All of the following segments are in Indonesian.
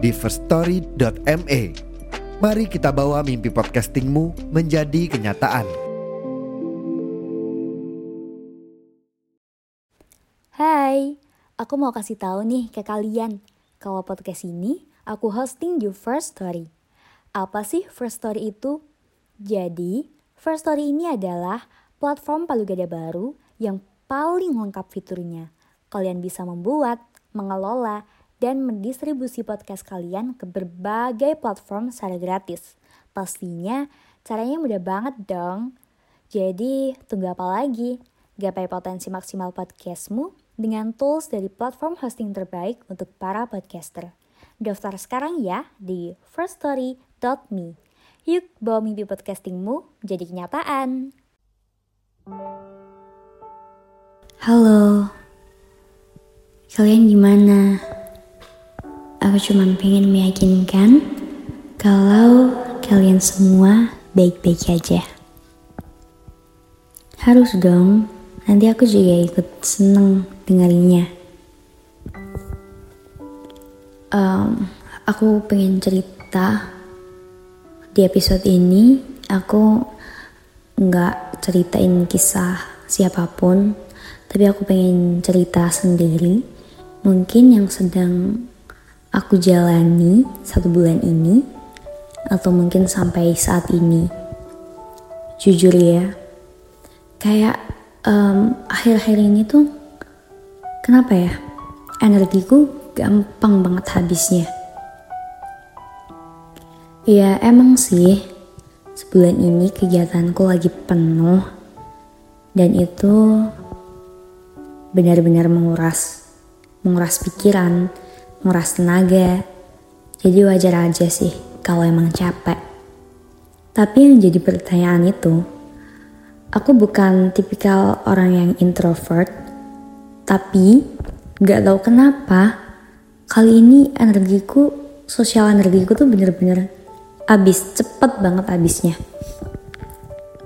di firststory.me. Mari kita bawa mimpi podcastingmu menjadi kenyataan. Hai, aku mau kasih tahu nih ke kalian kalau podcast ini aku hosting di First Story. Apa sih First Story itu? Jadi, First Story ini adalah platform palu gada baru yang paling lengkap fiturnya. Kalian bisa membuat, mengelola, dan mendistribusi podcast kalian ke berbagai platform secara gratis. Pastinya caranya mudah banget dong. Jadi tunggu apa lagi? Gapai potensi maksimal podcastmu dengan tools dari platform hosting terbaik untuk para podcaster. Daftar sekarang ya di firststory.me. Yuk bawa mimpi podcastingmu jadi kenyataan. Halo, kalian gimana? Aku cuma pengen meyakinkan kalau kalian semua baik-baik aja. Harus dong, nanti aku juga ikut seneng dengerinnya. Um, aku pengen cerita di episode ini. Aku nggak ceritain kisah siapa pun, tapi aku pengen cerita sendiri. Mungkin yang sedang aku jalani satu bulan ini atau mungkin sampai saat ini. Jujur ya kayak um, akhir-akhir ini tuh kenapa ya? Energiku gampang banget habisnya. Ya emang sih sebulan ini kegiatanku lagi penuh dan itu benar-benar menguras menguras pikiran nguras tenaga. Jadi wajar aja sih kalau emang capek. Tapi yang jadi pertanyaan itu, aku bukan tipikal orang yang introvert, tapi gak tahu kenapa kali ini energiku, sosial energiku tuh bener-bener abis, cepet banget abisnya.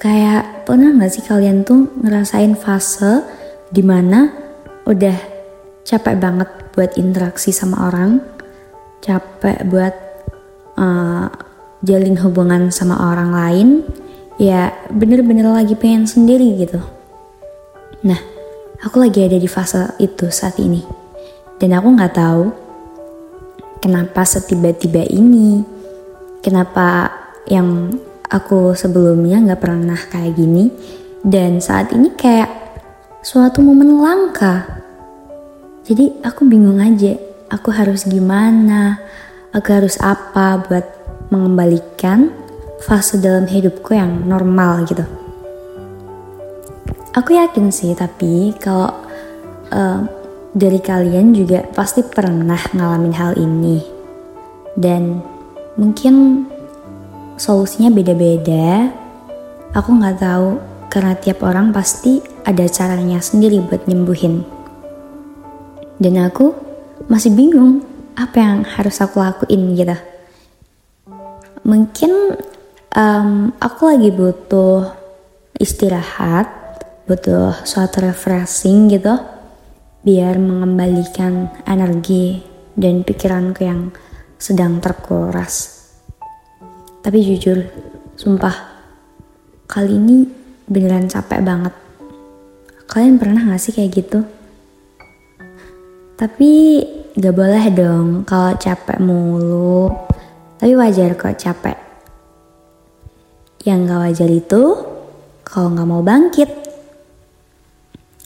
Kayak pernah gak sih kalian tuh ngerasain fase di mana udah capek banget buat interaksi sama orang, capek buat uh, jalin hubungan sama orang lain, ya bener-bener lagi pengen sendiri gitu. Nah, aku lagi ada di fase itu saat ini. Dan aku nggak tahu kenapa setiba-tiba ini, kenapa yang aku sebelumnya nggak pernah kayak gini, dan saat ini kayak suatu momen langka jadi aku bingung aja, aku harus gimana, aku harus apa buat mengembalikan fase dalam hidupku yang normal gitu. Aku yakin sih, tapi kalau uh, dari kalian juga pasti pernah ngalamin hal ini. Dan mungkin solusinya beda-beda. Aku nggak tahu karena tiap orang pasti ada caranya sendiri buat nyembuhin dan aku masih bingung apa yang harus aku lakuin gitu. Mungkin um, aku lagi butuh istirahat, butuh suatu refreshing gitu, biar mengembalikan energi dan pikiranku yang sedang terkuras. Tapi jujur, sumpah, kali ini beneran capek banget. Kalian pernah gak sih kayak gitu? Tapi gak boleh dong kalau capek mulu. Tapi wajar kok capek. Yang gak wajar itu kalau gak mau bangkit.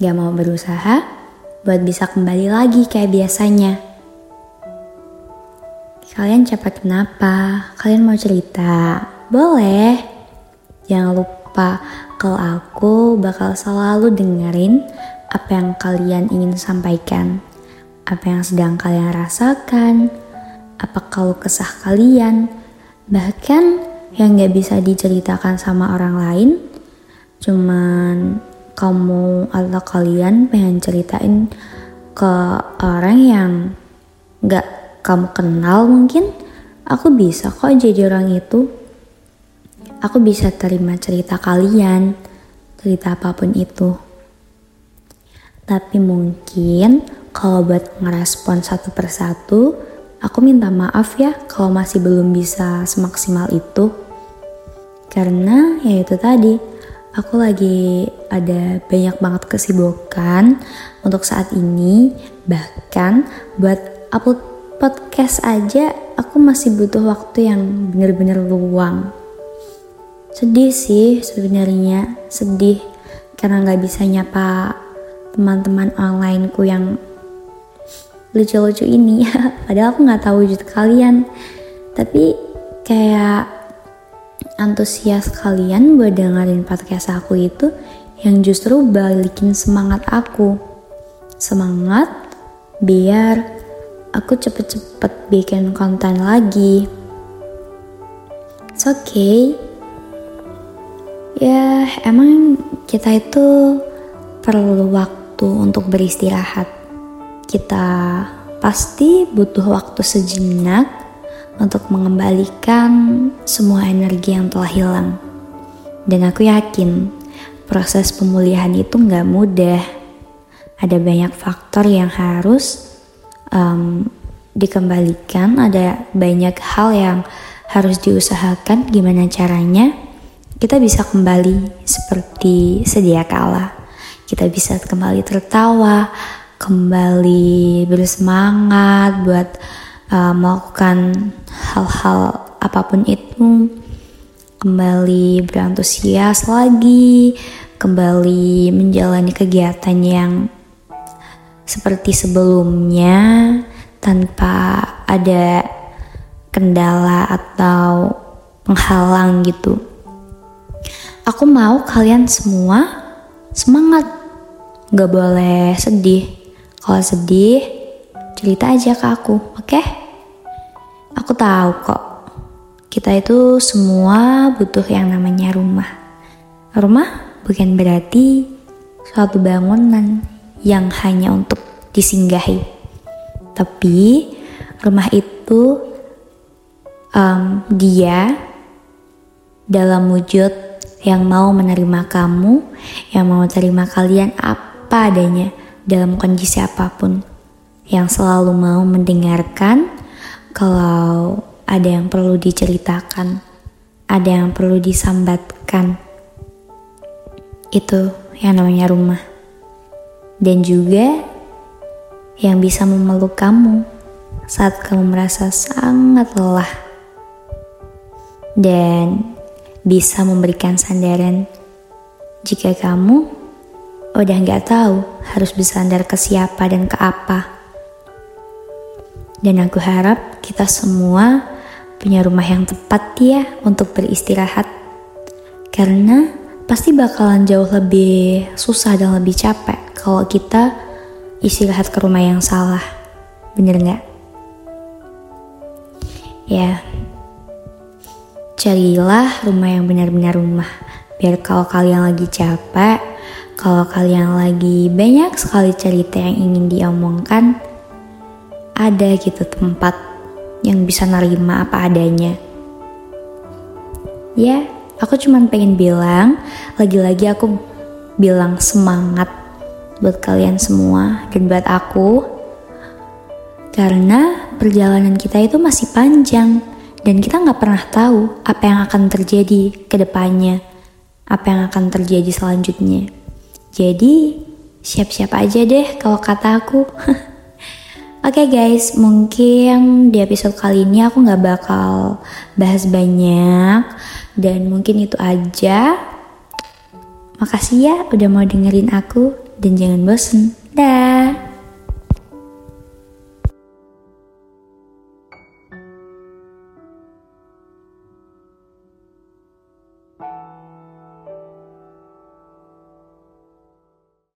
Gak mau berusaha buat bisa kembali lagi kayak biasanya. Kalian capek kenapa? Kalian mau cerita? Boleh. Jangan lupa kalau aku bakal selalu dengerin apa yang kalian ingin sampaikan apa yang sedang kalian rasakan, apa kalau kesah kalian, bahkan yang gak bisa diceritakan sama orang lain, cuman kamu atau kalian pengen ceritain ke orang yang gak kamu kenal mungkin, aku bisa kok jadi orang itu. Aku bisa terima cerita kalian, cerita apa pun itu. Tapi mungkin kalau buat ngerespon satu persatu, aku minta maaf ya kalau masih belum bisa semaksimal itu. Karena ya itu tadi, aku lagi ada banyak banget kesibukan untuk saat ini. Bahkan buat upload podcast aja aku masih butuh waktu yang bener-bener luang. Sedih sih sebenarnya, sedih karena nggak bisa nyapa teman-teman onlineku yang lucu-lucu ini. Padahal aku nggak tahu wujud kalian. Tapi kayak antusias kalian buat dengerin podcast aku itu yang justru balikin semangat aku. Semangat biar aku cepet-cepet bikin konten lagi. It's okay. Ya emang kita itu perlu waktu untuk beristirahat. Kita pasti butuh waktu sejenak untuk mengembalikan semua energi yang telah hilang. Dan aku yakin proses pemulihan itu nggak mudah. Ada banyak faktor yang harus um, dikembalikan, ada banyak hal yang harus diusahakan gimana caranya kita bisa kembali seperti sedia kala kita bisa kembali tertawa, kembali bersemangat buat uh, melakukan hal-hal apa pun itu, kembali berantusias lagi, kembali menjalani kegiatan yang seperti sebelumnya tanpa ada kendala atau penghalang gitu. Aku mau kalian semua semangat Gak boleh sedih. Kalau sedih, cerita aja ke aku, oke? Okay? Aku tahu kok. Kita itu semua butuh yang namanya rumah. Rumah bukan berarti suatu bangunan yang hanya untuk disinggahi. Tapi rumah itu um, dia dalam wujud yang mau menerima kamu, yang mau terima kalian apa adanya dalam kondisi apa pun, yang selalu mau mendengarkan kalau ada yang perlu diceritakan, ada yang perlu disambatkan. Itu yang namanya rumah. Dan juga yang bisa memeluk kamu saat kamu merasa sangat lelah. Dan bisa memberikan sandaran jika kamu udah nggak tahu harus bersandar ke siapa dan ke apa. Dan aku harap kita semua punya rumah yang tepat ya untuk beristirahat. Karena pasti bakalan jauh lebih susah dan lebih capek kalau kita istirahat ke rumah yang salah. Bener nggak? Ya, carilah rumah yang benar-benar rumah. Biar kalau kalian lagi capek, kalau kalian lagi banyak sekali cerita yang ingin diomongkan, ada gitu tempat yang bisa nerima apa adanya. Ya, aku cuma pengen bilang, lagi-lagi aku bilang semangat buat kalian semua dan buat aku. Karena perjalanan kita itu masih panjang dan kita nggak pernah tahu apa yang akan terjadi ke depannya, apa yang akan terjadi selanjutnya. Jadi siap-siap aja deh kalau kata aku. Oke okay guys, mungkin di episode kali ini aku nggak bakal bahas banyak dan mungkin itu aja. Makasih ya udah mau dengerin aku dan jangan bosen. Dah.